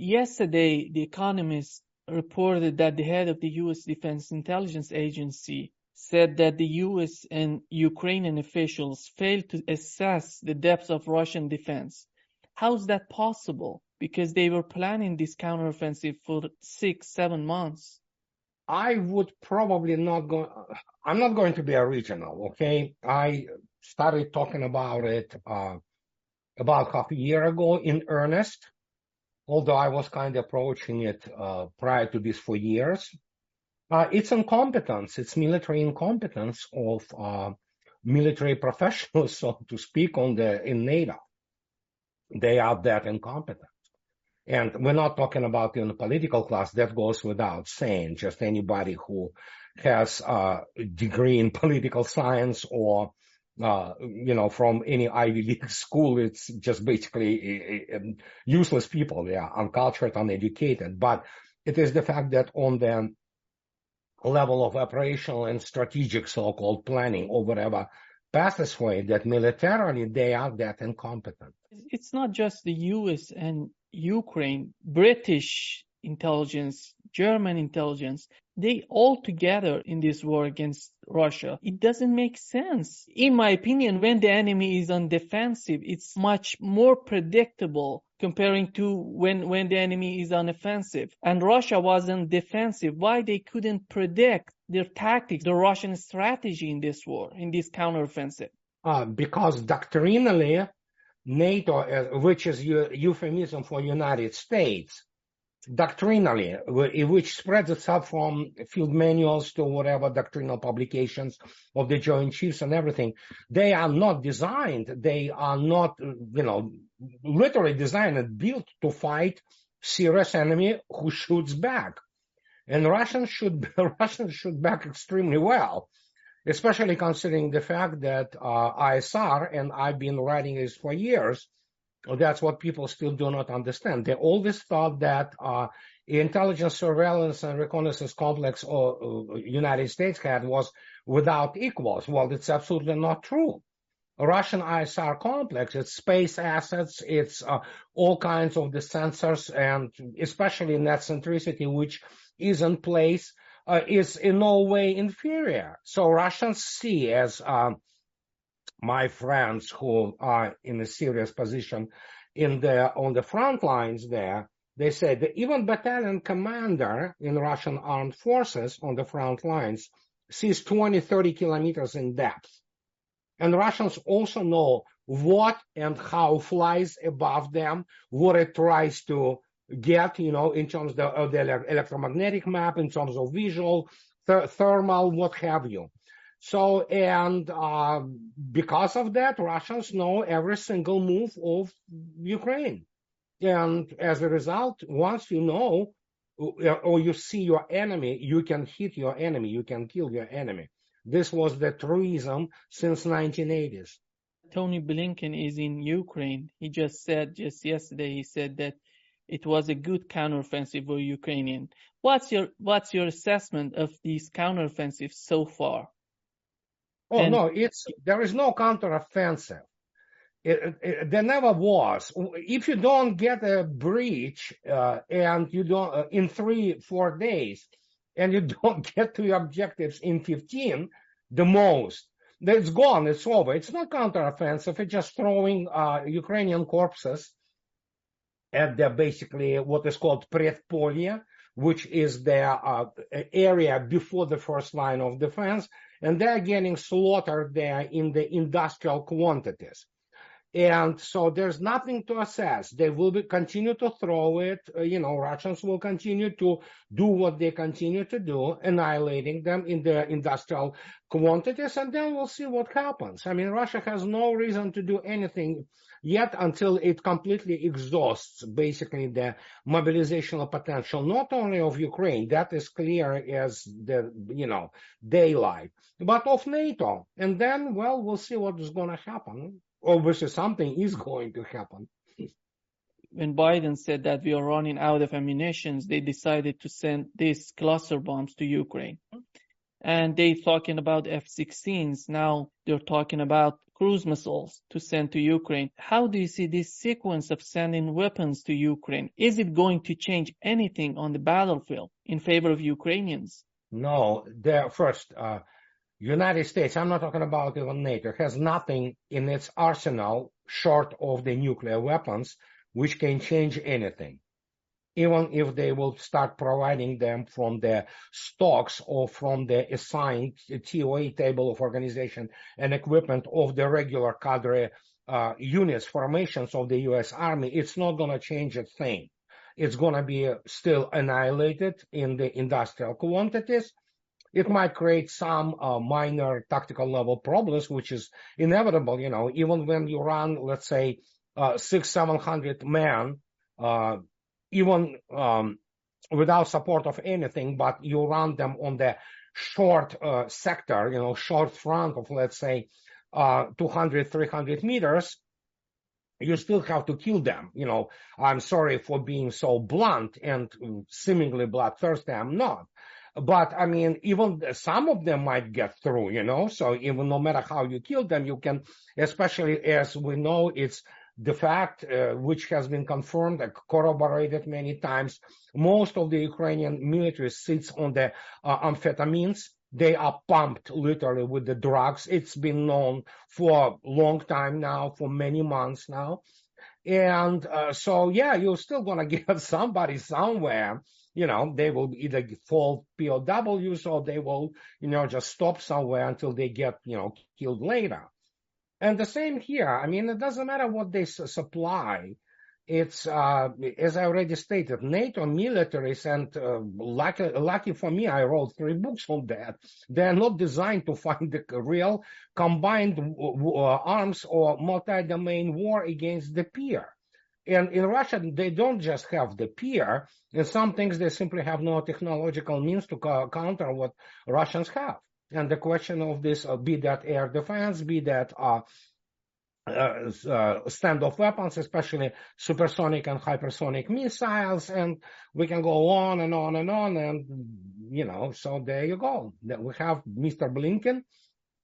Yesterday, The Economist reported that the head of the U.S. Defense Intelligence Agency said that the U.S. and Ukrainian officials failed to assess the depth of Russian defense. How is that possible? Because they were planning this counteroffensive for six, seven months. I would probably not go. I'm not going to be original, okay? I started talking about it uh, about half a year ago in earnest, although I was kind of approaching it uh, prior to this for years. Uh, it's incompetence, it's military incompetence of uh, military professionals, so to speak, on the in NATO. They are that incompetent. And we're not talking about in the political class, that goes without saying. Just anybody who has a degree in political science or uh, you know, from any Ivy League school, it's just basically uh, useless people. They are uncultured, uneducated. But it is the fact that on the level of operational and strategic so-called planning or whatever passes way that militarily they are that incompetent. It's not just the US and Ukraine, British intelligence, German intelligence, they all together in this war against Russia. It doesn't make sense. In my opinion, when the enemy is on defensive, it's much more predictable comparing to when, when the enemy is on offensive. And Russia was on defensive. Why they couldn't predict their tactics, the Russian strategy in this war, in this counteroffensive? Uh, because doctrinally, NATO, uh, which is euphemism for United States, doctrinally, which spreads itself from field manuals to whatever doctrinal publications of the Joint Chiefs and everything, they are not designed, they are not, you know, literally designed and built to fight serious enemy who shoots back. And Russians should, Russians shoot back extremely well especially considering the fact that uh, ISR, and I've been writing this for years, that's what people still do not understand. They always thought that uh, intelligence, surveillance, and reconnaissance complex or uh, United States had was without equals. Well, it's absolutely not true. Russian ISR complex, it's space assets, it's uh, all kinds of the sensors, and especially net centricity, which is in place uh, is in no way inferior. So Russians see as uh, my friends who are in a serious position in the on the front lines there. They say that even battalion commander in Russian armed forces on the front lines sees 20, 30 kilometers in depth. And Russians also know what and how flies above them, what it tries to get, you know, in terms of the, of the electromagnetic map, in terms of visual, th- thermal, what have you. So, and uh, because of that, Russians know every single move of Ukraine. And as a result, once you know or you see your enemy, you can hit your enemy, you can kill your enemy. This was the truism since 1980s. Tony Blinken is in Ukraine. He just said, just yesterday, he said that it was a good counteroffensive for Ukrainian. What's your what's your assessment of these counteroffensives so far? Oh and, no, it's there is no counteroffensive. It, it, there never was. If you don't get a breach uh, and you don't uh, in three four days, and you don't get to your objectives in fifteen, the most, it's gone. It's over. It's not counteroffensive. It's just throwing uh, Ukrainian corpses at the basically what is called predpolye, which is the uh, area before the first line of defense, and they're getting slaughtered there in the industrial quantities. And so there's nothing to assess. They will be, continue to throw it. Uh, you know, Russians will continue to do what they continue to do, annihilating them in the industrial quantities, and then we'll see what happens. I mean, Russia has no reason to do anything yet until it completely exhausts basically the mobilizational potential, not only of Ukraine, that is clear as the, you know, daylight, but of NATO. And then, well, we'll see what is going to happen. Obviously, something is going to happen. When Biden said that we are running out of ammunition, they decided to send these cluster bombs to Ukraine. And they talking about F-16s. Now they're talking about cruise missiles to send to Ukraine. How do you see this sequence of sending weapons to Ukraine? Is it going to change anything on the battlefield in favor of Ukrainians? No, there first, uh, United States, I'm not talking about even NATO, has nothing in its arsenal short of the nuclear weapons, which can change anything. Even if they will start providing them from the stocks or from the assigned TOE table of organization and equipment of the regular cadre uh, units, formations of the U.S. Army, it's not going to change a thing. It's going to be still annihilated in the industrial quantities it might create some uh, minor tactical level problems, which is inevitable. You know, even when you run, let's say, uh, six, seven hundred men, uh, even um, without support of anything, but you run them on the short uh, sector, you know, short front of, let's say, uh, 200, 300 meters, you still have to kill them. You know, I'm sorry for being so blunt and seemingly bloodthirsty. I'm not. But I mean, even some of them might get through, you know. So even no matter how you kill them, you can, especially as we know, it's the fact uh, which has been confirmed, and corroborated many times. Most of the Ukrainian military sits on the uh, amphetamines. They are pumped literally with the drugs. It's been known for a long time now, for many months now. And uh, so, yeah, you're still going to get somebody somewhere you know, they will either fall POWs or they will, you know, just stop somewhere until they get, you know, killed later. And the same here. I mean, it doesn't matter what they supply. It's, uh, as I already stated, NATO militaries and, uh, lucky, lucky for me, I wrote three books on that. They're not designed to find the real combined uh, arms or multi-domain war against the peer. And in Russia, they don't just have the peer. In some things, they simply have no technological means to counter what Russians have. And the question of this, uh, be that air defense, be that uh, uh, uh, standoff weapons, especially supersonic and hypersonic missiles, and we can go on and on and on. And, you know, so there you go. We have Mr. Blinken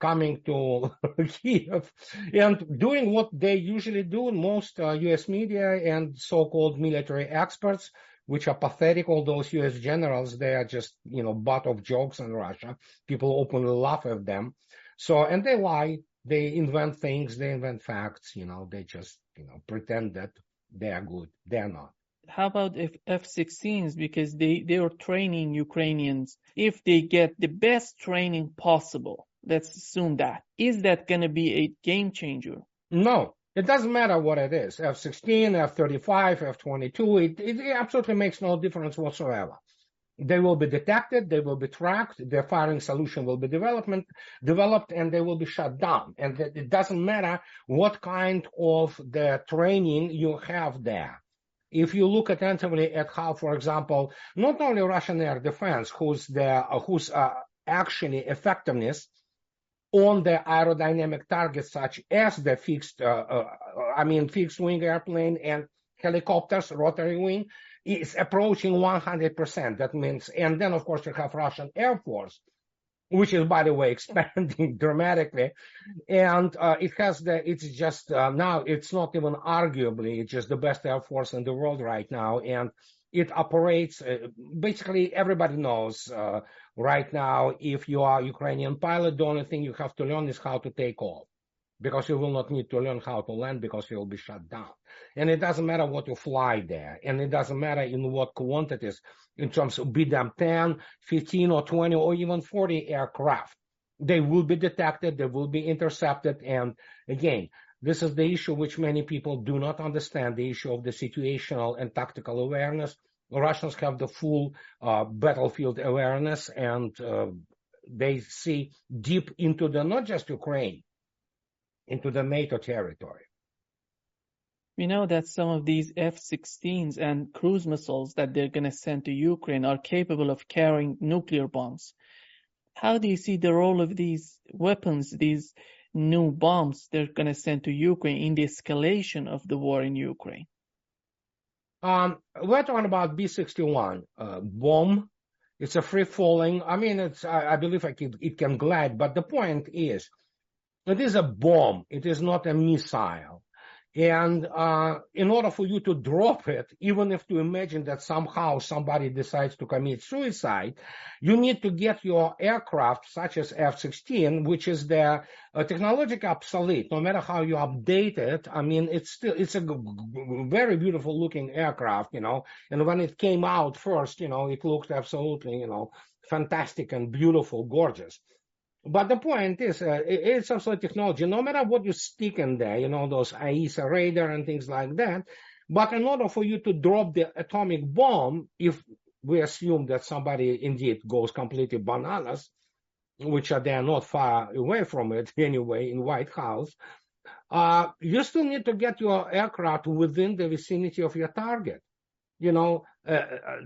coming to Kiev and doing what they usually do. Most uh, U.S. media and so-called military experts, which are pathetic, all those U.S. generals, they are just, you know, butt of jokes in Russia. People openly laugh at them. So, and they lie. They invent things. They invent facts. You know, they just, you know, pretend that they are good. They're not how about if F-16s because they they are training Ukrainians if they get the best training possible Let's assume that. Is that going to be a game changer? No, it doesn't matter what it is. F-16, F-35, F-22, it, it absolutely makes no difference whatsoever. They will be detected, they will be tracked, their firing solution will be development, developed, and they will be shut down. And it doesn't matter what kind of the training you have there. If you look attentively at how, for example, not only Russian air defense, whose the whose uh, actually effectiveness on the aerodynamic targets such as the fixed, uh, uh, I mean, fixed wing airplane and helicopters, rotary wing, is approaching 100%. That means, and then of course you have Russian Air Force, which is by the way expanding dramatically, and uh, it has the, it's just uh, now it's not even arguably it's just the best air force in the world right now, and it operates. Uh, basically, everybody knows uh, right now if you are Ukrainian pilot, the only thing you have to learn is how to take off, because you will not need to learn how to land because you will be shut down. And it doesn't matter what you fly there, and it doesn't matter in what quantities, in terms of be them 10, 15, or 20, or even 40 aircraft. They will be detected, they will be intercepted, and again, this is the issue which many people do not understand, the issue of the situational and tactical awareness. Russians have the full uh, battlefield awareness and uh, they see deep into the, not just Ukraine, into the NATO territory. We know that some of these F-16s and cruise missiles that they're going to send to Ukraine are capable of carrying nuclear bombs. How do you see the role of these weapons, these new bombs they're going to send to Ukraine in the escalation of the war in Ukraine? Um, we're talking about B61 uh, bomb. It's a free falling. I mean, it's I, I believe I can, it can glide, but the point is, It is a bomb. It is not a missile. And uh, in order for you to drop it, even if to imagine that somehow somebody decides to commit suicide, you need to get your aircraft, such as F-16, which is the uh, technologically obsolete. No matter how you update it, I mean, it's still it's a g- g- very beautiful looking aircraft, you know. And when it came out first, you know, it looked absolutely, you know, fantastic and beautiful, gorgeous. But the point is, uh, it's also technology. No matter what you stick in there, you know, those AESA radar and things like that. But in order for you to drop the atomic bomb, if we assume that somebody indeed goes completely bananas, which are they are not far away from it anyway in White House, uh, you still need to get your aircraft within the vicinity of your target you know, uh, uh,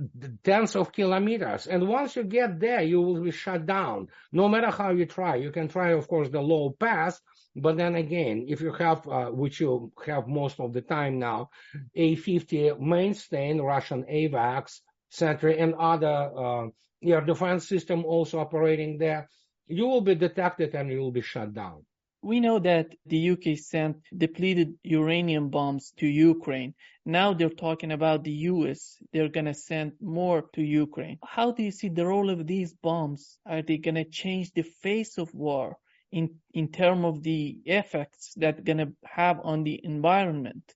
tens of kilometers. And once you get there, you will be shut down. No matter how you try, you can try, of course, the low pass. But then again, if you have, uh, which you have most of the time now, A-50 mainstay, Russian AWACS, Sentry, and other uh, air defense system also operating there, you will be detected and you will be shut down. We know that the UK sent depleted uranium bombs to Ukraine. Now they're talking about the US. They're going to send more to Ukraine. How do you see the role of these bombs? Are they going to change the face of war in, in terms of the effects that going to have on the environment?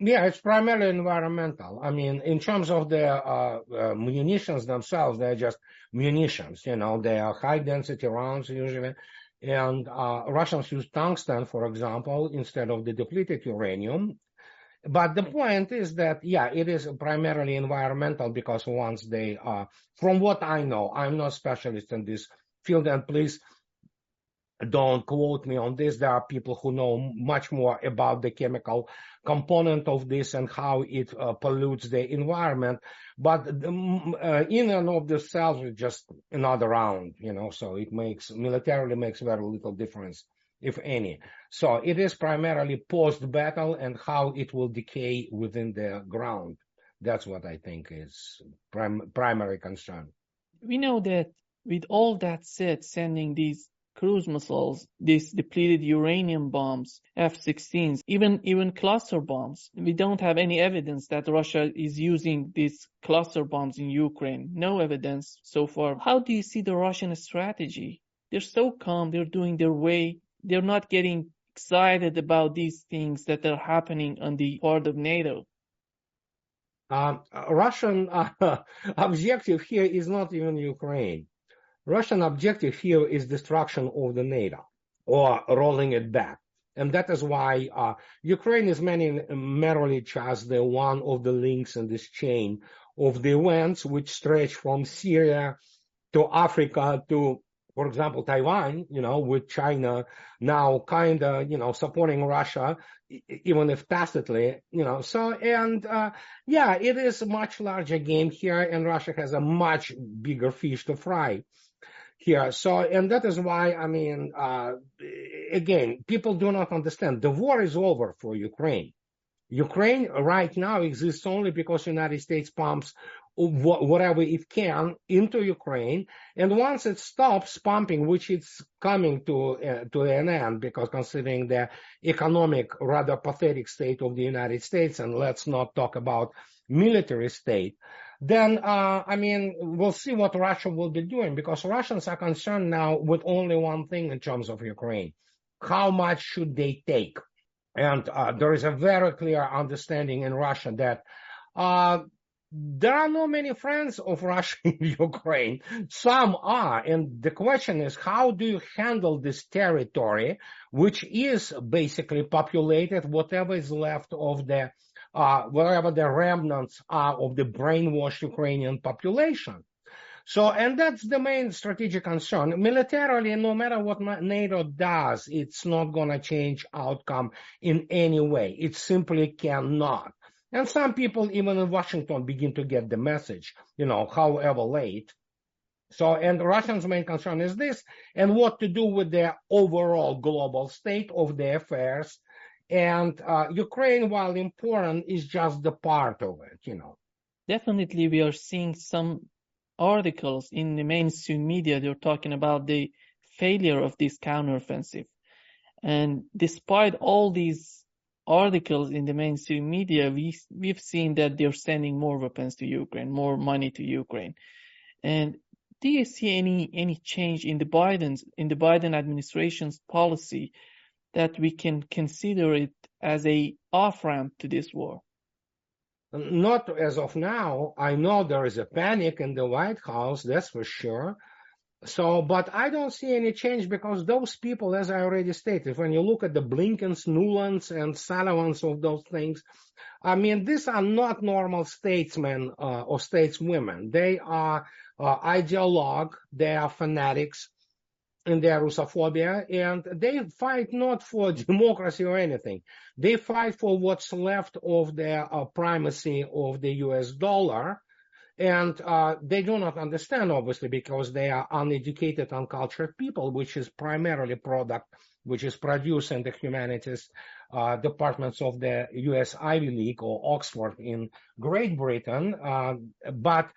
Yeah, it's primarily environmental. I mean, in terms of the uh, uh, munitions themselves, they're just munitions. You know, they are high density rounds usually. And uh, Russians use tungsten, for example, instead of the depleted uranium. But the point is that, yeah, it is primarily environmental because once they, uh, from what I know, I'm not specialist in this field, and please don't quote me on this. There are people who know much more about the chemical component of this and how it uh, pollutes the environment. But uh, in and of the cells is just another round, you know, so it makes, militarily makes very little difference, if any. So it is primarily post-battle and how it will decay within the ground. That's what I think is prim- primary concern. We know that with all that said, sending these cruise missiles, these depleted uranium bombs, F-16s, even, even cluster bombs. We don't have any evidence that Russia is using these cluster bombs in Ukraine. No evidence so far. How do you see the Russian strategy? They're so calm. They're doing their way. They're not getting excited about these things that are happening on the part of NATO. Um, Russian uh, objective here is not even Ukraine. Russian objective here is destruction of the NATO or rolling it back. And that is why uh, Ukraine is many, merely just the one of the links in this chain of the events which stretch from Syria to Africa to, for example, Taiwan, you know, with China now kind of, you know, supporting Russia, even if tacitly, you know. So, and, uh, yeah, it is a much larger game here and Russia has a much bigger fish to fry here. So, and that is why, I mean, uh, again, people do not understand. The war is over for Ukraine. Ukraine right now exists only because United States pumps whatever it can into Ukraine. And once it stops pumping, which it's coming to, uh, to an end, because considering the economic, rather pathetic state of the United States, and let's not talk about military state, then uh, I mean we'll see what Russia will be doing because Russians are concerned now with only one thing in terms of Ukraine: how much should they take? And uh, there is a very clear understanding in Russia that uh, there are not many friends of Russia in Ukraine. Some are, and the question is, how do you handle this territory, which is basically populated, whatever is left of the Uh, wherever the remnants are of the brainwashed Ukrainian population. So, and that's the main strategic concern. Militarily, no matter what NATO does, it's not going to change outcome in any way. It simply cannot. And some people, even in Washington, begin to get the message, you know, however late. So, and Russians' main concern is this, and what to do with the overall global state of the affairs and uh, Ukraine, while important, is just the part of it, you know. Definitely, we are seeing some articles in the mainstream media. They're talking about the failure of this counteroffensive. And despite all these articles in the mainstream media, we, we've seen that they're sending more weapons to Ukraine, more money to Ukraine. And do you see any, any change in the Biden's, in the Biden administration's policy that we can consider it as a off ramp to this war? Not as of now. I know there is a panic in the White House, that's for sure. So, but I don't see any change because those people, as I already stated, when you look at the Blinkens, Nulands, and Sullivans of those things, I mean, these are not normal statesmen uh, or stateswomen. They are uh, ideologue, they are fanatics in their Russophobia, and they fight not for democracy or anything. They fight for what's left of the uh, primacy of the US dollar and uh, they do not understand, obviously, because they are uneducated, uncultured people, which is primarily product which is produced in the humanities uh, departments of the U.S. Ivy League or Oxford in Great Britain. Uh, but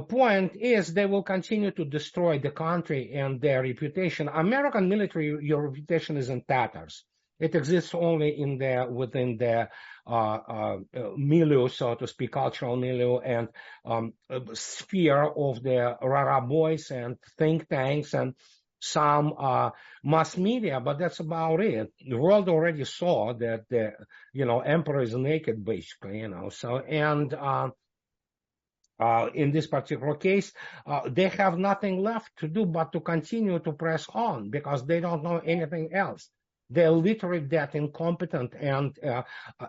point is they will continue to destroy the country and their reputation. American military, your reputation is in tatters. It exists only in the within the uh, uh, milieu, so to speak, cultural milieu and um, sphere of the Rara boys and think tanks and some uh, mass media, but that's about it. The world already saw that the you know emperor is naked, basically, you know. So and uh, uh, in this particular case, uh, they have nothing left to do but to continue to press on because they don't know anything else. They're literally that incompetent and uh,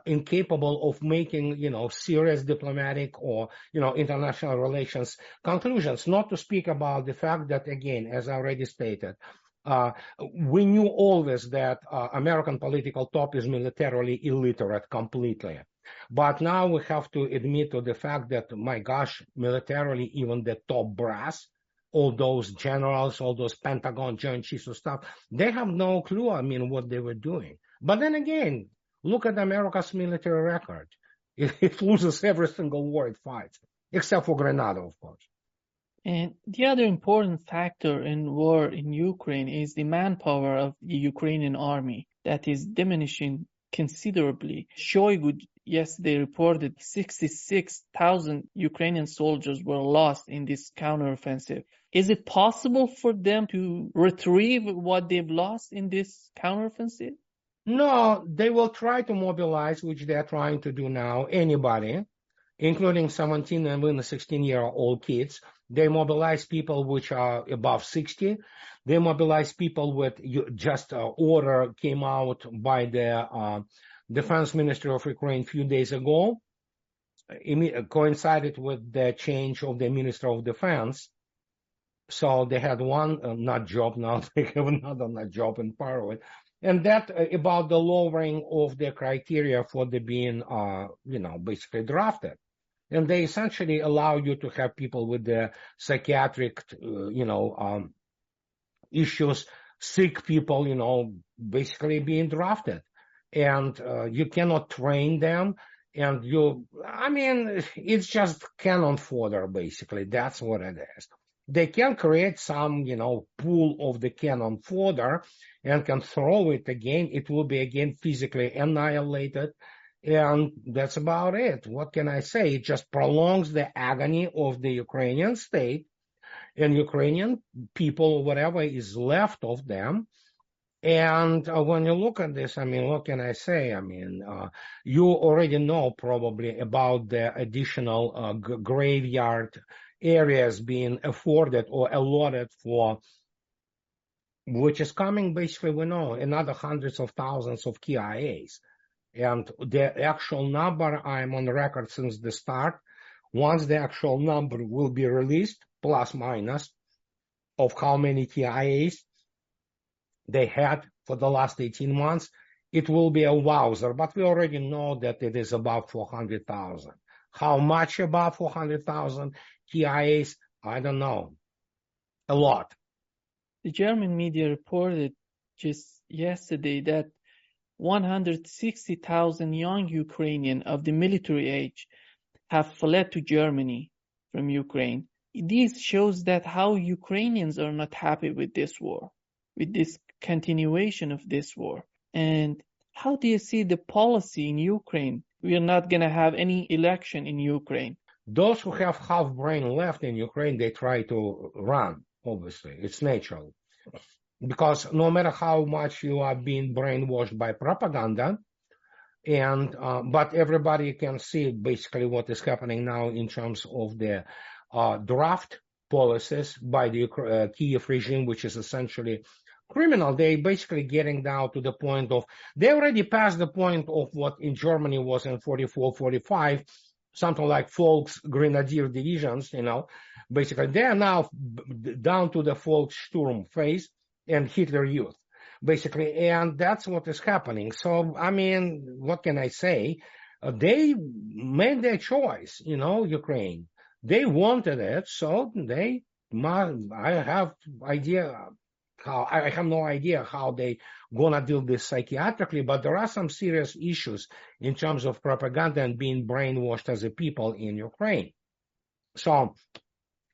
incapable of making, you know, serious diplomatic or, you know, international relations conclusions. Not to speak about the fact that, again, as I already stated, uh, we knew always that uh, American political top is militarily illiterate completely. But now we have to admit to the fact that, my gosh, militarily, even the top brass all those generals, all those Pentagon Joint Chiefs of Staff, they have no clue, I mean, what they were doing. But then again, look at America's military record. It, it loses every single war it fights, except for Grenada, of course. And the other important factor in war in Ukraine is the manpower of the Ukrainian army that is diminishing considerably. Shoigu yesterday reported 66,000 Ukrainian soldiers were lost in this counteroffensive. Is it possible for them to retrieve what they've lost in this counteroffensive? No, they will try to mobilize, which they're trying to do now, anybody, including 17 and even 16 year old kids. They mobilize people which are above 60. They mobilize people with just uh, order came out by the uh, defense minister of Ukraine a few days ago. Coincided with the change of the minister of defense. So they had one uh, job, now they have another nut job in Parliament. And that uh, about the lowering of the criteria for the being, uh, you know, basically drafted. And they essentially allow you to have people with the psychiatric, uh, you know, um, issues, sick people, you know, basically being drafted. And uh, you cannot train them. And you, I mean, it's just cannon fodder, basically. That's what it is. They can create some, you know, pool of the cannon fodder and can throw it again. It will be again physically annihilated. And that's about it. What can I say? It just prolongs the agony of the Ukrainian state and Ukrainian people, whatever is left of them. And uh, when you look at this, I mean, what can I say? I mean, uh, you already know probably about the additional uh, g- graveyard areas being afforded or allotted for, which is coming basically, we know, another hundreds of thousands of KIAs. And the actual number, I'm on record since the start. Once the actual number will be released, plus minus, of how many KIAs they had for the last 18 months, it will be a wowzer, but we already know that it is about 400,000. How much about 400,000 KIAs? I don't know. A lot. The German media reported just yesterday that 160,000 young Ukrainian of the military age have fled to Germany from Ukraine. This shows that how Ukrainians are not happy with this war, with this continuation of this war? And how do you see the policy in Ukraine? We are not going to have any election in Ukraine. Those who have half brain left in Ukraine, they try to run, obviously. It's natural. Because no matter how much you are being brainwashed by propaganda, and uh, but everybody can see basically what is happening now in terms of the uh, draft policies by the uh, Kiev regime, which is essentially criminal. They basically getting down to the point of they already passed the point of what in Germany was in 44, 45, something like Volksgrenadier divisions. You know, basically they are now down to the Volkssturm phase and Hitler Youth basically, and that's what is happening. So, I mean, what can I say? Uh, they made their choice, you know, Ukraine. They wanted it, so they. I have idea how I have no idea how they gonna deal this psychiatrically, but there are some serious issues in terms of propaganda and being brainwashed as a people in Ukraine. So,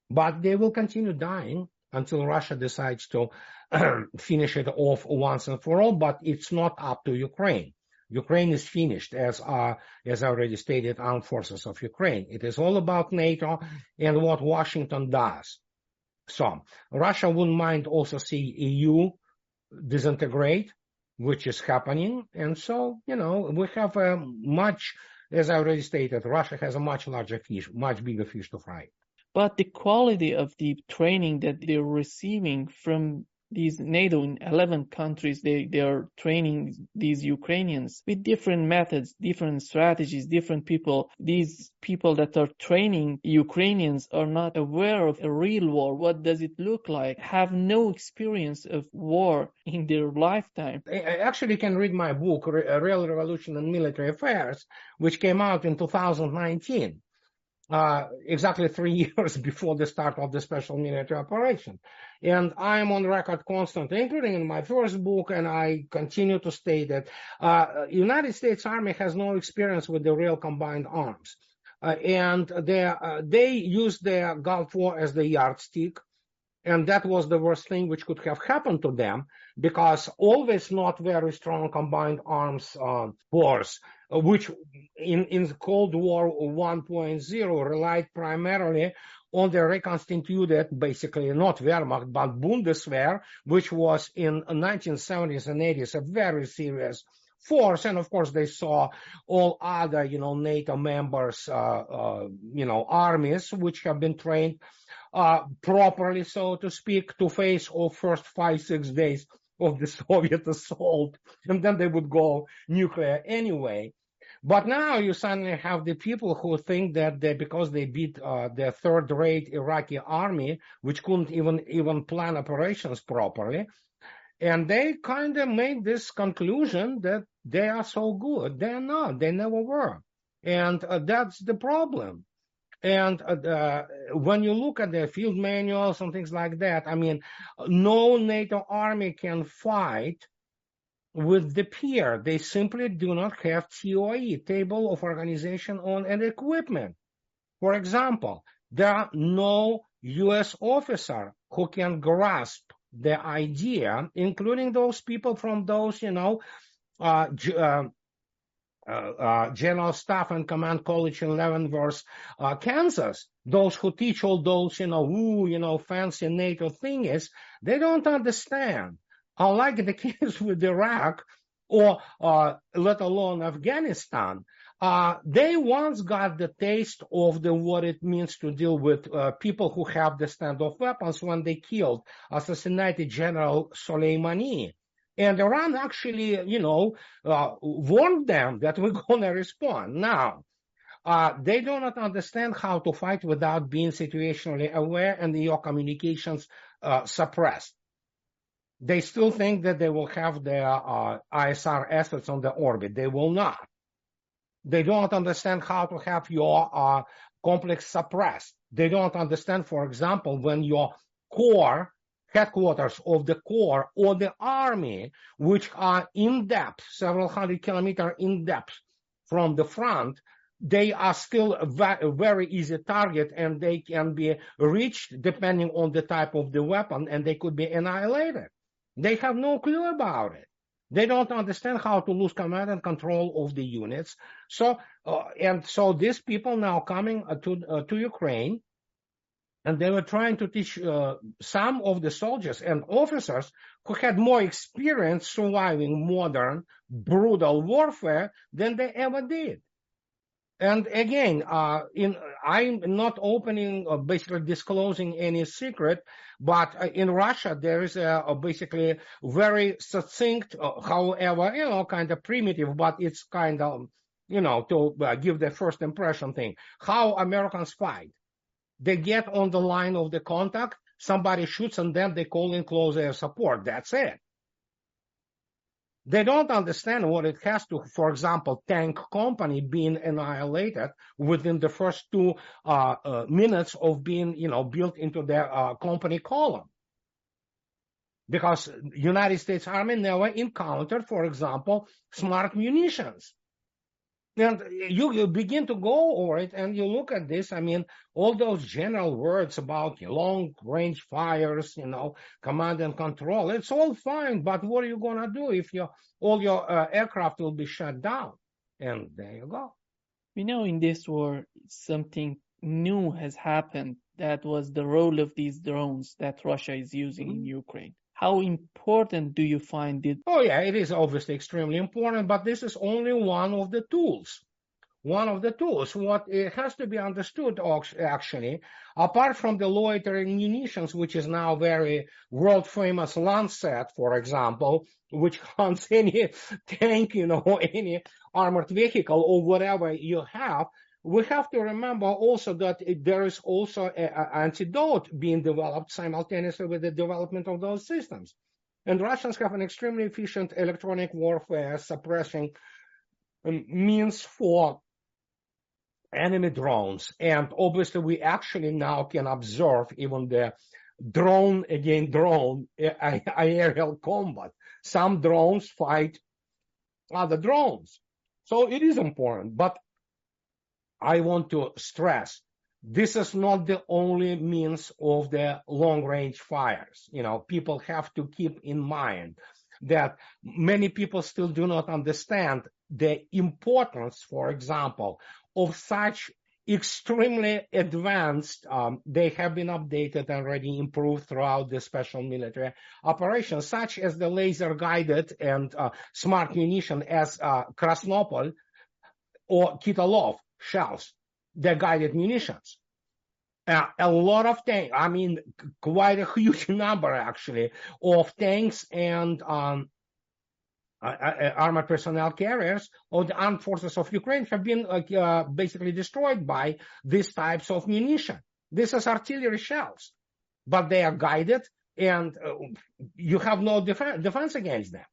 but they will continue dying until Russia decides to finish it off once and for all, but it's not up to Ukraine. Ukraine is finished, as uh, as I already stated, armed forces of Ukraine. It is all about NATO and what Washington does. So Russia wouldn't mind also see EU disintegrate, which is happening. And so, you know, we have a much, as I already stated, Russia has a much larger fish, much bigger fish to fry. But the quality of the training that they're receiving from these NATO in 11 countries, they, they are training these Ukrainians with different methods, different strategies, different people. These people that are training Ukrainians are not aware of a real war. What does it look like? Have no experience of war in their lifetime. I actually can read my book, A Real Revolution in Military Affairs, which came out in 2019 uh, exactly three years before the start of the special military operation. And I'm on record constantly, including in my first book, and I continue to state that uh, United States Army has no experience with the real combined arms. Uh, and they, uh, they use their Gulf War as the yardstick. And that was the worst thing which could have happened to them because always not very strong combined arms uh, wars which in, in the Cold War 1.0 relied primarily on the reconstituted, basically not Wehrmacht, but Bundeswehr, which was in 1970s and 80s a very serious force. And of course, they saw all other, you know, NATO members, uh, uh, you know, armies, which have been trained uh, properly, so to speak, to face off first five, six days of the Soviet assault. And then they would go nuclear anyway. But now you suddenly have the people who think that they, because they beat uh, the third-rate Iraqi army, which couldn't even even plan operations properly, and they kind of made this conclusion that they are so good. They're not. They never were, and uh, that's the problem. And uh, when you look at the field manuals and things like that, I mean, no NATO army can fight with the peer. They simply do not have TOE, Table of Organization on and Equipment. For example, there are no U.S. officer who can grasp the idea, including those people from those, you know, uh, uh, uh, uh, General Staff and Command College in Leavenworth, uh, Kansas. Those who teach all those, you know, ooh, you know, fancy NATO things, they don't understand unlike the case with Iraq or uh, let alone Afghanistan, uh, they once got the taste of the what it means to deal with uh, people who have the standoff weapons when they killed, assassinated General Soleimani. And Iran actually, you know, uh, warned them that we're going to respond. Now, uh, they do not understand how to fight without being situationally aware and your communications uh, suppressed they still think that they will have their uh, ISR assets on the orbit. They will not. They don't understand how to have your uh, complex suppressed. They don't understand, for example, when your core headquarters of the corps or the army, which are in depth, several hundred kilometer in depth from the front, they are still a very easy target and they can be reached depending on the type of the weapon and they could be annihilated. They have no clue about it. They don't understand how to lose command and control of the units. So, uh, and so these people now coming uh, to uh, to Ukraine, and they were trying to teach uh, some of the soldiers and officers who had more experience surviving modern brutal warfare than they ever did. And again, uh, in, I'm not opening, uh, basically disclosing any secret, but uh, in Russia there is a, a basically very succinct, uh, however, you know, kind of primitive, but it's kind of, you know, to uh, give the first impression thing. How Americans fight. They get on the line of the contact, somebody shoots, and then they call in close air support. That's it. They don't understand what it has to, for example, tank company being annihilated within the first two uh, uh, minutes of being, you know, built into their uh, company column. Because United States Army never encountered, for example, smart munitions. And you, you begin to go over it and you look at this. I mean, all those general words about long range fires, you know, command and control, it's all fine. But what are you going to do if your, all your uh, aircraft will be shut down? And there you go. We know in this war, something new has happened. That was the role of these drones that Russia is using mm-hmm. in Ukraine. How important do you find it? Oh, yeah, it is obviously extremely important, but this is only one of the tools. One of the tools. What it has to be understood actually, apart from the loitering munitions, which is now very world famous Lancet, for example, which hunts any tank, you know, any armored vehicle or whatever you have, we have to remember also that there is also an antidote being developed simultaneously with the development of those systems. And Russians have an extremely efficient electronic warfare suppressing um, means for enemy drones. And obviously we actually now can observe even the drone against drone aerial combat. Some drones fight other drones. So it is important, but I want to stress this is not the only means of the long range fires. You know, people have to keep in mind that many people still do not understand the importance, for example, of such extremely advanced, um, they have been updated and already improved throughout the special military operations, such as the laser guided and uh, smart munition as uh, Krasnopol or Kitolov shells, the guided munitions. Uh, a lot of tanks, I mean, quite a huge number actually of tanks and um, uh, uh, armored personnel carriers of the armed forces of Ukraine have been uh, basically destroyed by these types of munition. This is artillery shells, but they are guided and uh, you have no def- defense against them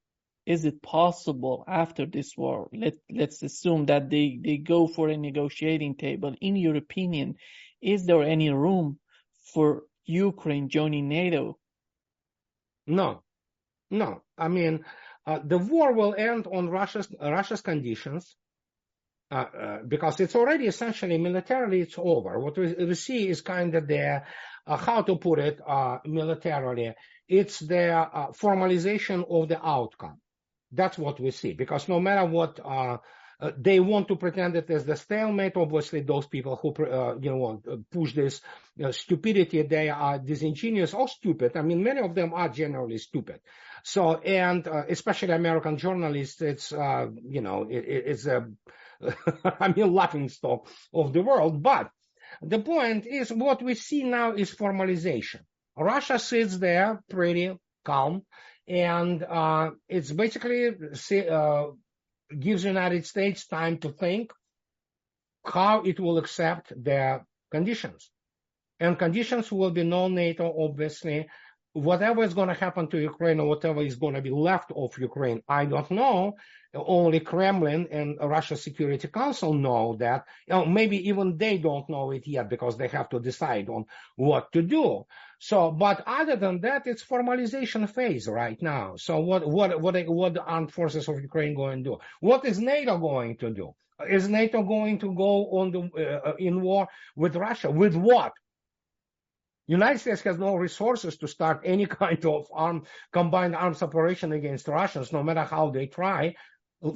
is it possible after this war, let, let's assume that they, they go for a negotiating table. In your opinion, is there any room for Ukraine joining NATO? No, no. I mean, uh, the war will end on Russia's, Russia's conditions. Uh, uh, because it's already essentially militarily it's over. What we, we see is kind of the uh, how to put it uh, militarily. It's the uh, formalization of the outcome. That's what we see. Because no matter what, uh, uh, they want to pretend it as the stalemate. Obviously, those people who, uh, you know, uh, push this uh, stupidity, they are disingenuous or stupid. I mean, many of them are generally stupid. So, and uh, especially American journalists, it's, uh, you know, it, it's a, I mean, laughing stock of the world. But the point is what we see now is formalization. Russia sits there pretty calm and uh, it's basically uh, gives the United States time to think how it will accept their conditions. And conditions will be no NATO, obviously. Whatever is going to happen to Ukraine or whatever is going to be left of Ukraine, I don't know. Only Kremlin and Russia Security Council know that. You know, maybe even they don't know it yet because they have to decide on what to do. So, but other than that, it's formalization phase right now. So what, what, what, what the armed forces of Ukraine going to do? What is NATO going to do? Is NATO going to go on the, uh, in war with Russia? With what? United States has no resources to start any kind of arm, combined arms operation against Russians, no matter how they try.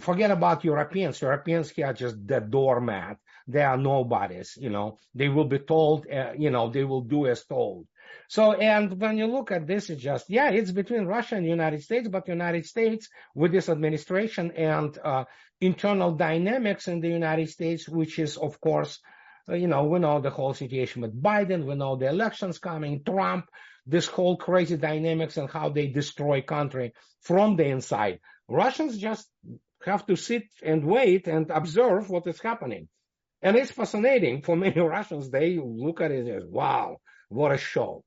Forget about Europeans. Europeans here are just the doormat. They are nobodies, you know. They will be told, uh, you know, they will do as told. So, and when you look at this, it's just, yeah, it's between Russia and United States, but United States with this administration and uh, internal dynamics in the United States, which is, of course, uh, you know, we know the whole situation with Biden, we know the elections coming, Trump, this whole crazy dynamics and how they destroy country from the inside. Russians just have to sit and wait and observe what is happening. And it's fascinating for many Russians. They look at it as, wow, what a show.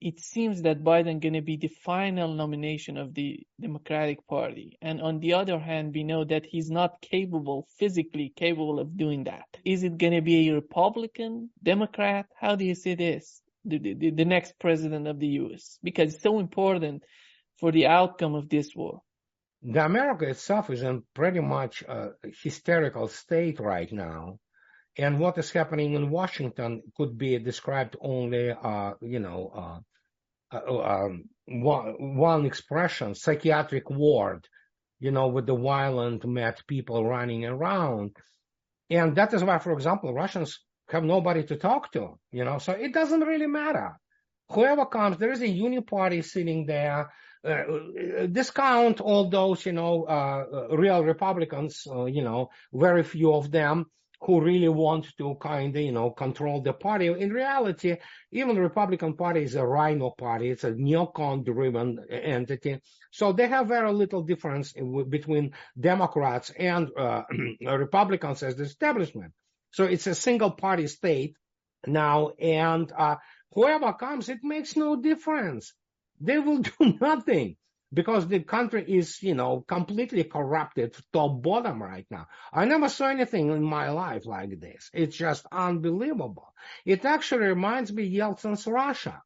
It seems that Biden going to be the final nomination of the Democratic Party. And on the other hand, we know that he's not capable, physically capable of doing that. Is it going to be a Republican, Democrat? How do you see this? The, the, the next president of the U.S. Because it's so important for the outcome of this war the America itself is in pretty much a hysterical state right now. And what is happening in Washington could be described only, uh, you know, uh, uh, um, one, one, expression, psychiatric ward, you know, with the violent mad people running around. And that is why, for example, Russians have nobody to talk to, you know, so it doesn't really matter. Whoever comes, there is a union party sitting there uh, discount all those, you know, uh, real Republicans, uh, you know, very few of them who really want to kind of, you know, control the party. In reality, even the Republican Party is a rhino party. It's a neocon driven entity. So they have very little difference in, between Democrats and uh, Republicans as the establishment. So it's a single party state now. And uh, whoever comes, it makes no difference. They will do nothing because the country is, you know, completely corrupted top bottom right now. I never saw anything in my life like this. It's just unbelievable. It actually reminds me Yeltsin's Russia.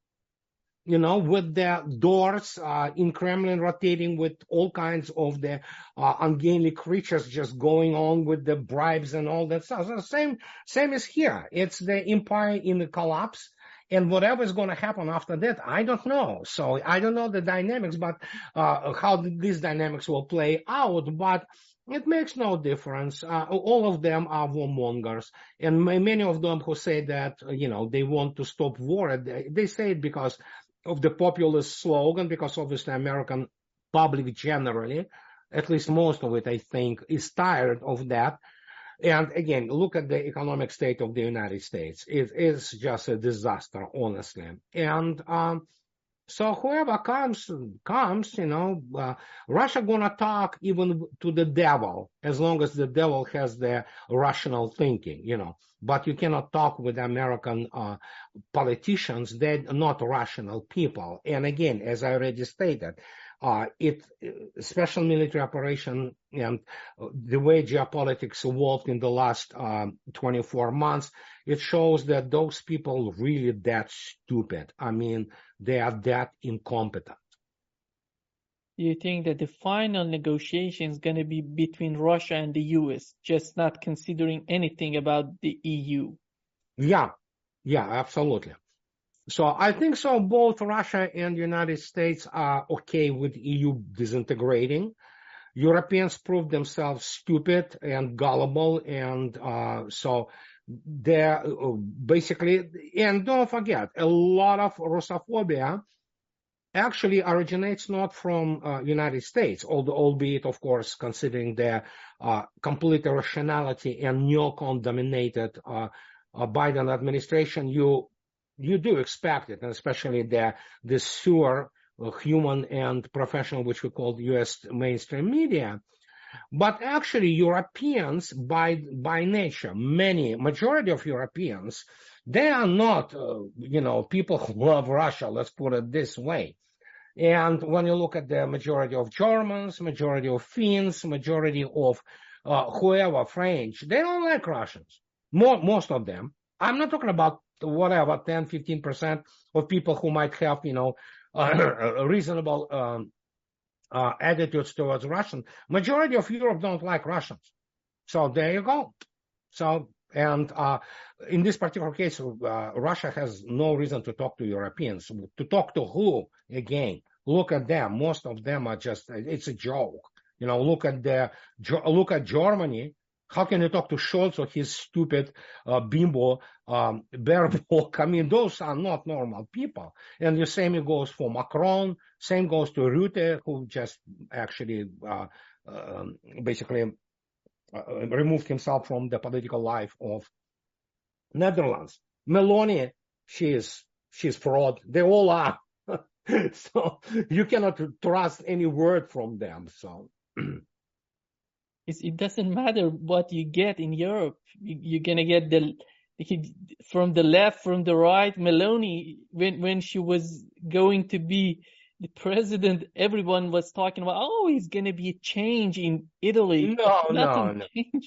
You know, with the doors uh, in Kremlin rotating with all kinds of the uh, ungainly creatures just going on with the bribes and all that stuff. So same, same is here. It's the empire in the collapse and whatever is going to happen after that, I don't know. So I don't know the dynamics, but uh, how these dynamics will play out. But it makes no difference. Uh, all of them are warmongers, and many of them who say that you know they want to stop war, they, they say it because of the populist slogan, because obviously American public generally, at least most of it, I think, is tired of that. And again, look at the economic state of the United States. It is just a disaster, honestly. And um, so whoever comes, comes, you know, uh, Russia gonna talk even to the devil as long as the devil has the rational thinking, you know. But you cannot talk with American uh, politicians; they're not rational people. And again, as I already stated, uh, it special military operation and the way geopolitics evolved in the last um, 24 months, it shows that those people really that stupid. I mean, they are that incompetent. You think that the final negotiation is going to be between Russia and the U.S., just not considering anything about the EU? Yeah, yeah, absolutely. So I think so both Russia and United States are okay with EU disintegrating. Europeans proved themselves stupid and gullible and uh, so they're uh, basically and don't forget a lot of Russophobia actually originates not from uh, United States, although albeit of course considering their uh, complete irrationality and neocon dominated uh, uh, Biden administration, you you do expect it, and especially the the sewer uh, human and professional, which we call U.S. mainstream media. But actually, Europeans, by by nature, many majority of Europeans, they are not, uh, you know, people who love Russia. Let's put it this way. And when you look at the majority of Germans, majority of Finns, majority of uh, whoever French, they don't like Russians. More, most of them. I'm not talking about whatever 10, 15 percent of people who might have, you know, reasonable um, uh, attitudes towards Russian. Majority of Europe don't like Russians. So there you go. So And uh, in this particular case, uh, Russia has no reason to talk to Europeans. To talk to who? Again, look at them. Most of them are just, it's a joke. You know, look at the, look at Germany. How can you talk to Scholz or his stupid uh, bimbo um, Baerbock? I mean, those are not normal people. And the same goes for Macron. Same goes to Rutte, who just actually uh, um, basically uh, removed himself from the political life of Netherlands. Meloni, she is she's fraud. They all are. so you cannot trust any word from them. So it doesn't matter what you get in Europe. You're gonna get the from the left, from the right. Meloni, when when she was going to be the president, everyone was talking about, oh, he's gonna be a change in Italy. No, Nothing no, no.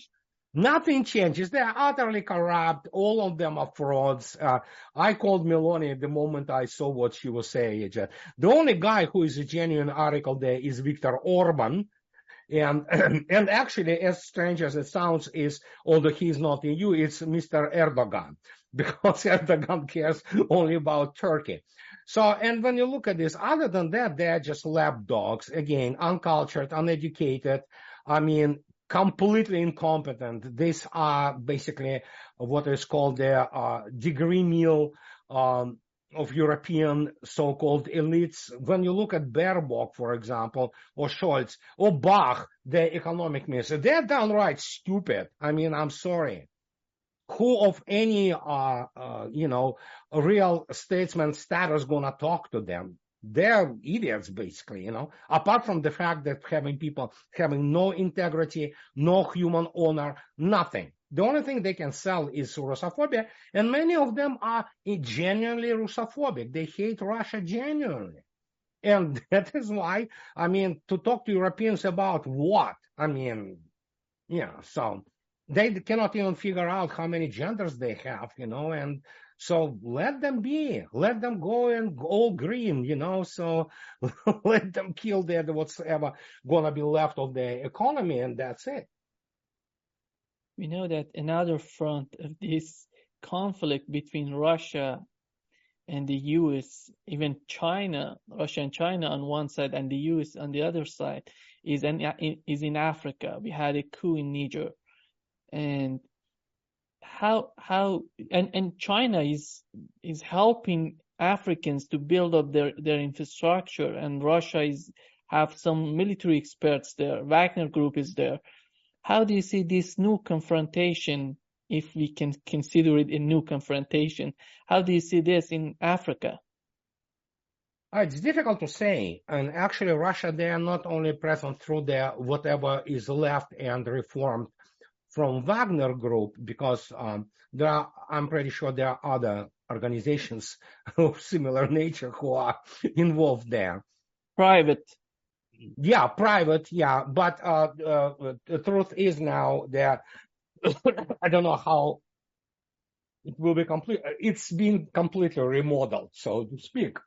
Nothing changes. They are utterly corrupt. All of them are frauds. Uh, I called Meloni at the moment I saw what she was saying. The only guy who is a genuine article there is Viktor Orban. And, and actually, as strange as it sounds, is although he's not in EU, it's Mr. Erdogan because Erdogan cares only about Turkey. So, and when you look at this, other than that, they're just lap dogs. Again, uncultured, uneducated. I mean, completely incompetent. These are basically what is called the uh, degree meal um, of European so-called elites. When you look at Baerbock, for example, or Scholz, or Bach, the economic minister, they're downright stupid. I mean, I'm sorry. Who of any, uh, uh, you know, real statesman status gonna talk to them? they're idiots basically, you know, apart from the fact that having people having no integrity, no human honor, nothing. The only thing they can sell is Russophobia, and many of them are genuinely Russophobic. They hate Russia genuinely. And that is why, I mean, to talk to Europeans about what? I mean, yeah, so they cannot even figure out how many genders they have, you know, and so let them be, let them go and all green, you know. So let them kill the whatsoever gonna be left of the economy, and that's it. We know that another front of this conflict between Russia and the U.S., even China, Russia and China on one side, and the U.S. on the other side, is in is in Africa. We had a coup in Niger, and how how and and China is is helping Africans to build up their their infrastructure, and Russia is have some military experts there. Wagner Group is there. How do you see this new confrontation, if we can consider it a new confrontation? How do you see this in Africa? Uh, it's difficult to say. And actually, Russia, they are not only present through their whatever is left and reformed from Wagner Group because um, there are, I'm pretty sure there are other organizations of similar nature who are involved there. Private. Yeah, private. Yeah, but uh, uh, the truth is now that I don't know how it will be complete. It's been completely remodeled, so to speak.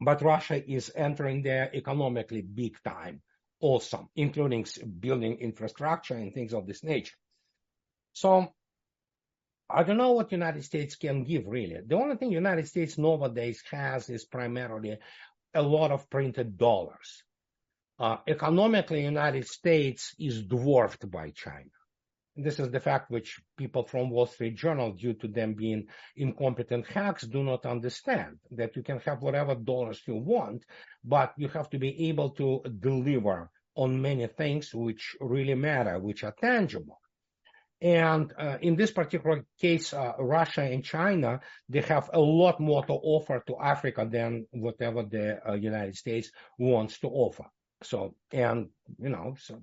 But Russia is entering there economically big time awesome, including building infrastructure and things of this nature. So I don't know what United States can give really. The only thing United States nowadays has is primarily a lot of printed dollars. Uh, economically, United States is dwarfed by China. This is the fact which people from Wall Street Journal, due to them being incompetent hacks, do not understand that you can have whatever dollars you want, but you have to be able to deliver on many things which really matter, which are tangible. And uh, in this particular case, uh, Russia and China, they have a lot more to offer to Africa than whatever the uh, United States wants to offer. So, and, you know, so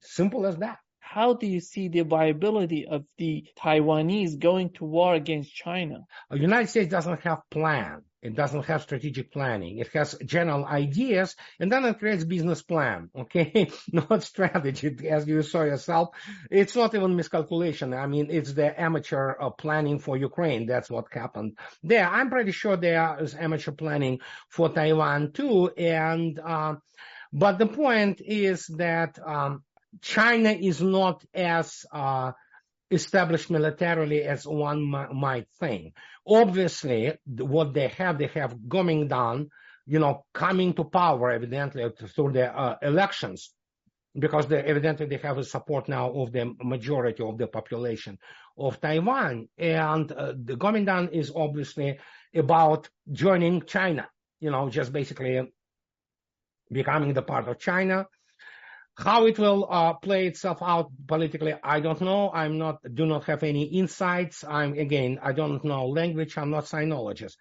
simple as that how do you see the viability of the Taiwanese going to war against China? The United States doesn't have plan. It doesn't have strategic planning. It has general ideas and then it creates business plan. Okay. not strategy as you saw yourself. It's not even miscalculation. I mean, it's the amateur uh, planning for Ukraine. That's what happened there. I'm pretty sure there is amateur planning for Taiwan too. And, uh, but the point is that, um, China is not as uh, established militarily as one might think. Obviously, what they have, they have Kuomintang, you know, coming to power evidently through the uh, elections because they evidently they have a support now of the majority of the population of Taiwan. And uh, the Kuomintang is obviously about joining China, you know, just basically becoming the part of China. How it will uh, play itself out politically, I don't know. I'm not, do not have any insights. I'm again, I don't know language. I'm not sinologist,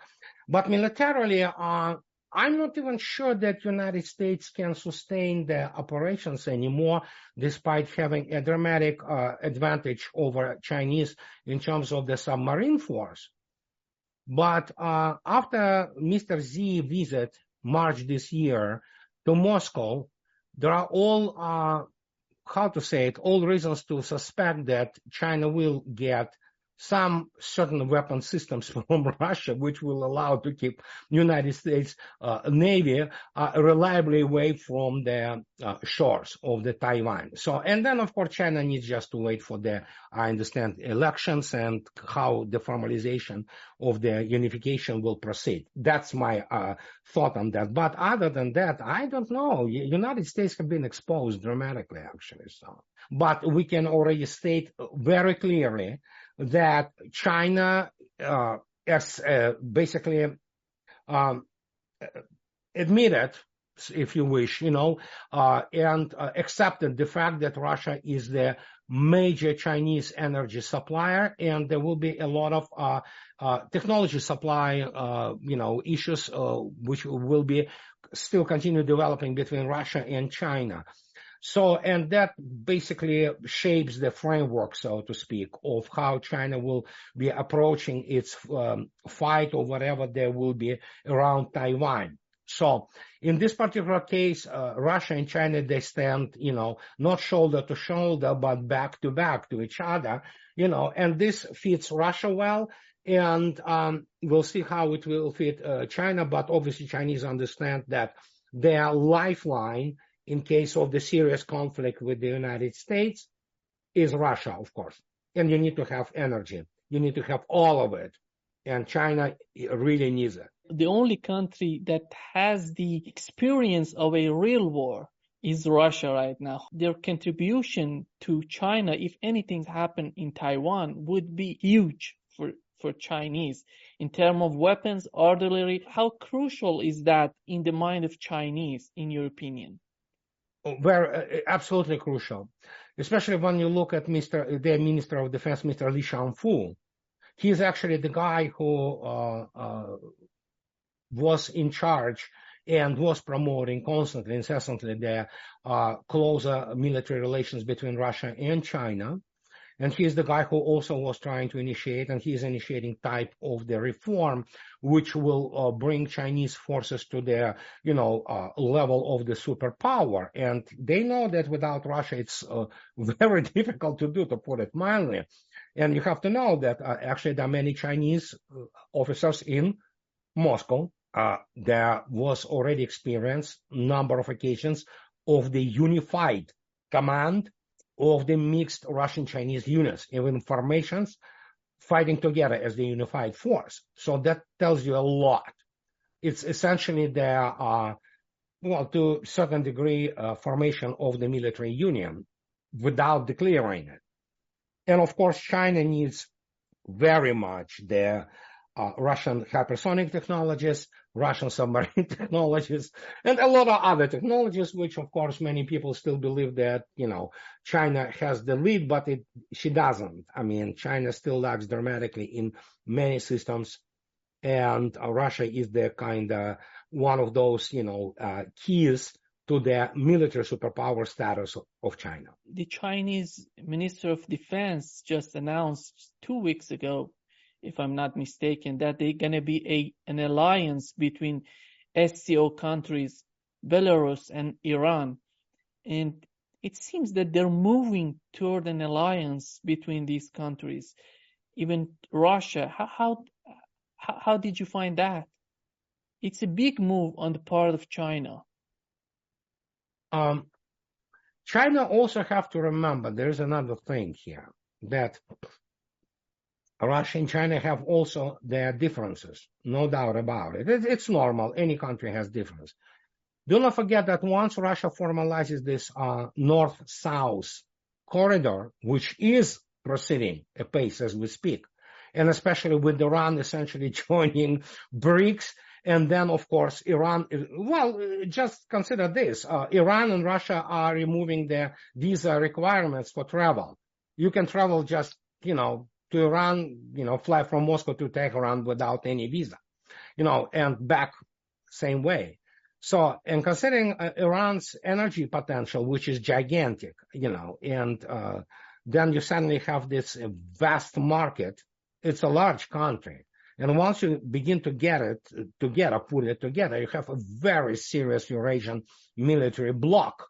but militarily, uh, I'm not even sure that United States can sustain the operations anymore, despite having a dramatic uh, advantage over Chinese in terms of the submarine force. But uh, after Mr. Xi visit March this year to Moscow, there are all uh, how to say it, all reasons to suspect that China will get some certain weapon systems from Russia, which will allow to keep United States uh, Navy uh, reliably away from the uh, shores of the Taiwan. So, and then of course China needs just to wait for the, I understand, elections and how the formalization of the unification will proceed. That's my uh, thought on that. But other than that, I don't know. United States have been exposed dramatically, actually. So, but we can already state very clearly that China uh, has uh, basically um, admitted, if you wish, you know, uh, and uh, accepted the fact that Russia is the major Chinese energy supplier, and there will be a lot of uh, uh, technology supply, you know, issues which will be still continue developing between Russia and China. So, and that basically shapes the framework, so to speak, of how China will be approaching its um, fight or whatever there will be around Taiwan. So, in this particular case, uh, Russia and China, they stand, you know, not shoulder to shoulder, but back to back to each other, you know, and this fits Russia well. And um, we'll see how it will fit uh, China, but obviously Chinese understand that their lifeline in case of the serious conflict with the United States is Russia, of course. And you need to have energy. You need to have all of it. And China really needs it. The only country that has the experience of a real war is Russia right now. Their contribution to China, if anything happened in Taiwan, would be huge for, for Chinese. In terms of weapons, artillery, how crucial is that in the mind of Chinese, in your opinion? Very uh, absolutely crucial, especially when you look at Mr. the Minister of Defense, Mr. Li Shangfu. He's actually the guy who uh, uh, was in charge and was promoting constantly, incessantly, the uh, closer military relations between Russia and China. And he is the guy who also was trying to initiate, and he is initiating type of the reform, which will uh, bring Chinese forces to the, you know, uh, level of the superpower. And they know that without Russia, it's uh, very difficult to do, to put it mildly. And you have to know that uh, actually there are many Chinese uh, officers in Moscow. Uh, there was already experience number of occasions of the unified command of the mixed Russian Chinese units, even formations fighting together as the unified force. So that tells you a lot. It's essentially there are, well, to a certain degree, uh, formation of the military union without declaring it. And of course, China needs very much the uh, Russian hypersonic technologies, Russian submarine technologies, and a lot of other technologies, which of course many people still believe that, you know, China has the lead, but it, she doesn't. I mean, China still lags dramatically in many systems and uh, Russia is the kind of one of those, you know, uh, keys to the military superpower status of China. The Chinese Minister of Defense just announced two weeks ago if I'm not mistaken, that they're going to be a an alliance between SCO countries, Belarus and Iran, and it seems that they're moving toward an alliance between these countries. Even Russia, how how how did you find that? It's a big move on the part of China. Um, China also have to remember there's another thing here. that Russia and China have also their differences, no doubt about it. It's normal. Any country has difference. Do not forget that once Russia formalizes this uh, north-south corridor, which is proceeding apace as we speak, and especially with Iran essentially joining BRICS, and then of course Iran. Well, just consider this: uh, Iran and Russia are removing their visa requirements for travel. You can travel just, you know, to Iran, you know, fly from Moscow to Tehran without any visa, you know, and back same way. So, and considering uh, Iran's energy potential, which is gigantic, you know, and uh, then you suddenly have this vast market. It's a large country. And once you begin to get it together, put it together, you have a very serious Eurasian military bloc.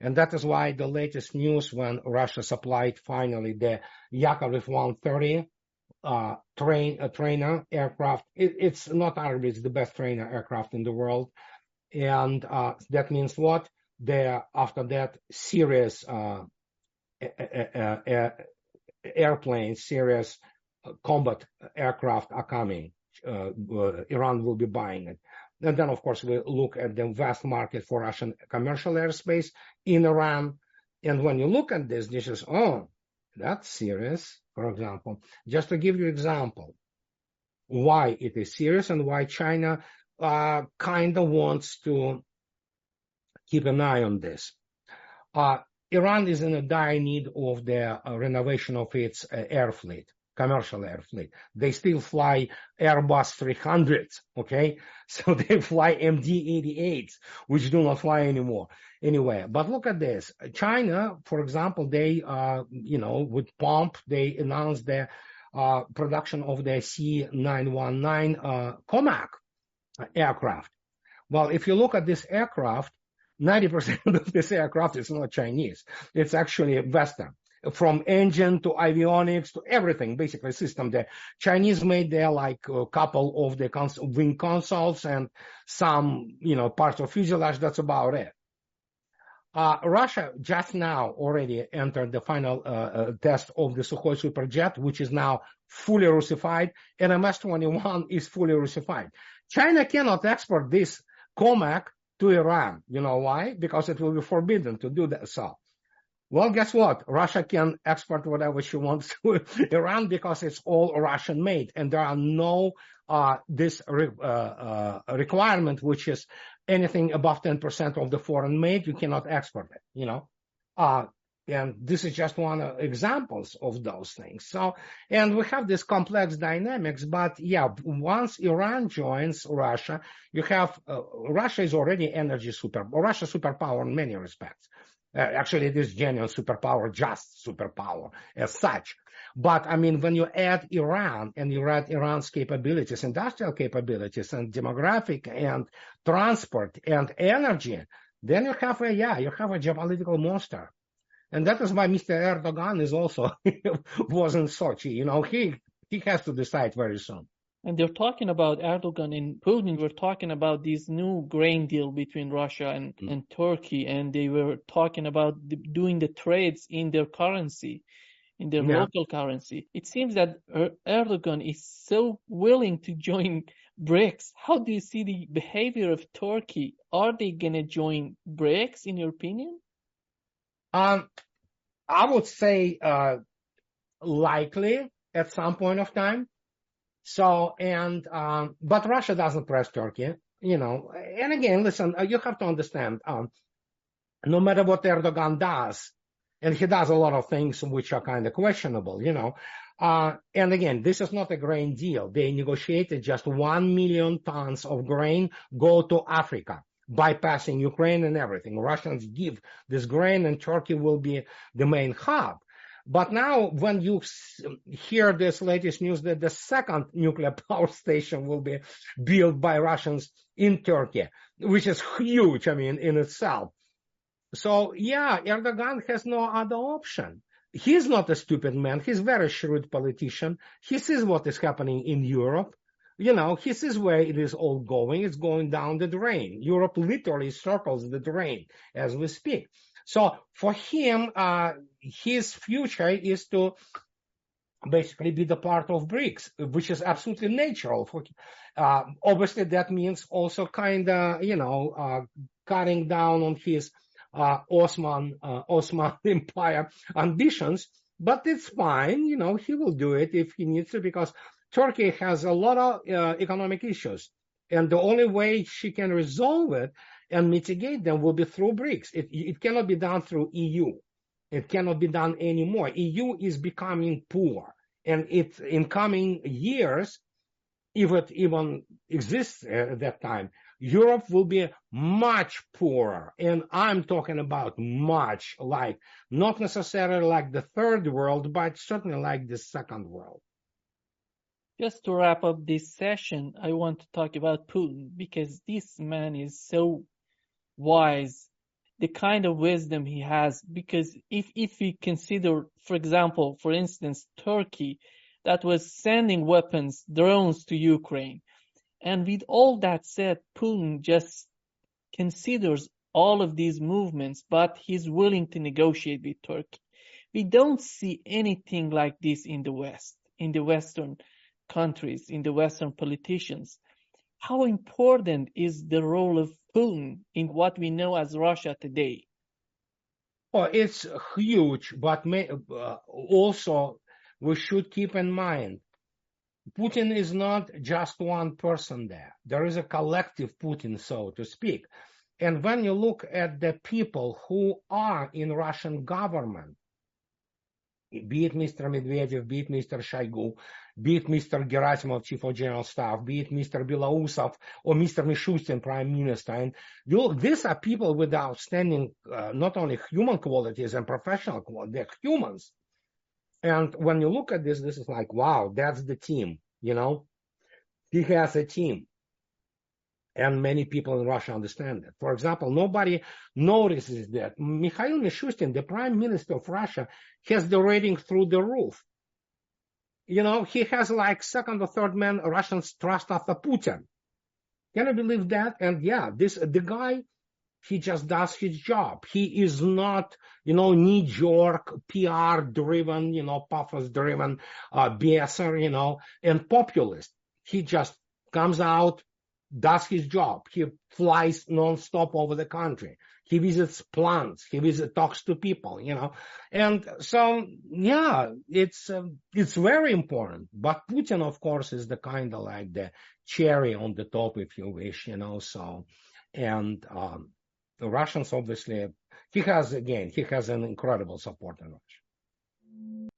And that is why the latest news when Russia supplied finally the Yakovlev 130 uh, train, a trainer aircraft. It, it's not Arabic, it's the best trainer aircraft in the world. And uh, that means what? There, after that, serious uh, airplanes, serious combat aircraft are coming. Uh, Iran will be buying it. And then, of course, we look at the vast market for Russian commercial airspace in Iran. And when you look at this, this is, oh, that's serious, for example. Just to give you example, why it is serious and why China uh, kind of wants to keep an eye on this. Uh, Iran is in a dire need of the uh, renovation of its uh, air fleet, commercial air fleet. They still fly Airbus 300s, okay? So they fly MD-88s, which do not fly anymore. Anyway, but look at this. China, for example, they, uh, you know, with pomp, they announced the uh, production of the C919 uh, COMAC aircraft. Well, if you look at this aircraft, 90% of this aircraft is not Chinese. It's actually Western. From engine to avionics to everything, basically system. The Chinese made there like a couple of the cons- wing consoles and some, you know, parts of fuselage. That's about it. Uh, Russia just now already entered the final uh, uh, test of the Sukhoi Superjet, which is now fully Russified, and MS-21 is fully Russified. China cannot export this COMAC to Iran. You know why? Because it will be forbidden to do that. So, well, guess what? Russia can export whatever she wants to Iran because it's all Russian made, and there are no uh, this re- uh, uh, requirement, which is anything above 10% of the foreign made, you cannot export it. You know, uh, and this is just one of examples of those things. So, and we have this complex dynamics, but yeah, once Iran joins Russia, you have, uh, Russia is already energy super, Russia superpower in many respects. Uh, actually, it is genuine superpower, just superpower as such. But I mean, when you add Iran and you add Iran's capabilities, industrial capabilities and demographic and transport and energy, then you have a, yeah, you have a geopolitical monster. And that is why Mr. Erdogan is also was in Sochi. You know, he he has to decide very soon. And they're talking about Erdogan and Putin. We're talking about this new grain deal between Russia and, mm. and Turkey, and they were talking about the, doing the trades in their currency, in their yeah. local currency. It seems that er, Erdogan is so willing to join BRICS. How do you see the behavior of Turkey? Are they going to join BRICS, in your opinion? Um, I would say uh, likely at some point of time. So, and um, but Russia doesn't press Turkey, you know. And again, listen, uh, you have to understand. Um, no matter what Erdogan does, and he does a lot of things which are kind of questionable, you know. Uh, and again, this is not a grain deal. They negotiated just one million tons of grain go to Africa bypassing Ukraine and everything. Russians give this grain and Turkey will be the main hub. But now when you hear this latest news that the second nuclear power station will be built by Russians in Turkey, which is huge, I mean, in itself. So yeah, Erdogan has no other option. He's not a stupid man. He's very shrewd politician. He sees what is happening in Europe you know, he sees where it is all going. It's going down the drain. Europe literally circles the drain as we speak. So for him, uh, his future is to basically be the part of BRICS, which is absolutely natural. For, uh, obviously, that means also kind of, you know, uh, cutting down on his uh, Osman uh, Osman Empire ambitions. But it's fine, you know, he will do it if he needs to because Turkey has a lot of uh, economic issues, and the only way she can resolve it and mitigate them will be through BRICS. It, it cannot be done through EU. It cannot be done anymore. EU is becoming poor. And it, in coming years, if it even exists at that time, Europe will be much poorer. And I'm talking about much like, not necessarily like the third world, but certainly like the second world. Just to wrap up this session, I want to talk about Putin because this man is so wise the kind of wisdom he has because if if we consider for example for instance turkey that was sending weapons drones to ukraine. And with all that said putin just considers all of these movements but he's willing to negotiate with turkey. We don't see anything like this in the west in the western countries in the western politicians. How important is the role of Putin in what we know as Russia today? Oh, it's huge, but may, uh, also we should keep in mind Putin is not just one person there. There is a collective Putin, so to speak. And when you look at the people who are in Russian government, be it Mr. Medvedev, be it Mr. Shoigu, be it Mr. Gerasimov, Chief of General Staff, be it Mr. Belousov or Mr. Mishustin, Prime Minister. And you, these are people with outstanding, uh, not only human qualities and professional qualities, they're humans. And when you look at this, this is like, wow, that's the team, you know? He has a team. And many people in Russia understand that. For example, nobody notices that Mikhail Mishustin, the prime minister of Russia, has the rating through the roof you know, he has like second or third man Russians trust after Putin. Can you believe that? And yeah, this, the guy, he just does his job. He is not, you know, knee jerk, PR driven, you know, pathos driven, uh, BSer, you know, and populist. He just comes out, does his job. He flies nonstop over the country. He visits plants. He visits, talks to people, you know. And so, yeah, it's, uh, it's very important. But Putin, of course, is the kind of like the cherry on the top, if you wish, you know, so, and, um, the Russians obviously, he has, again, he has an incredible support in Russia.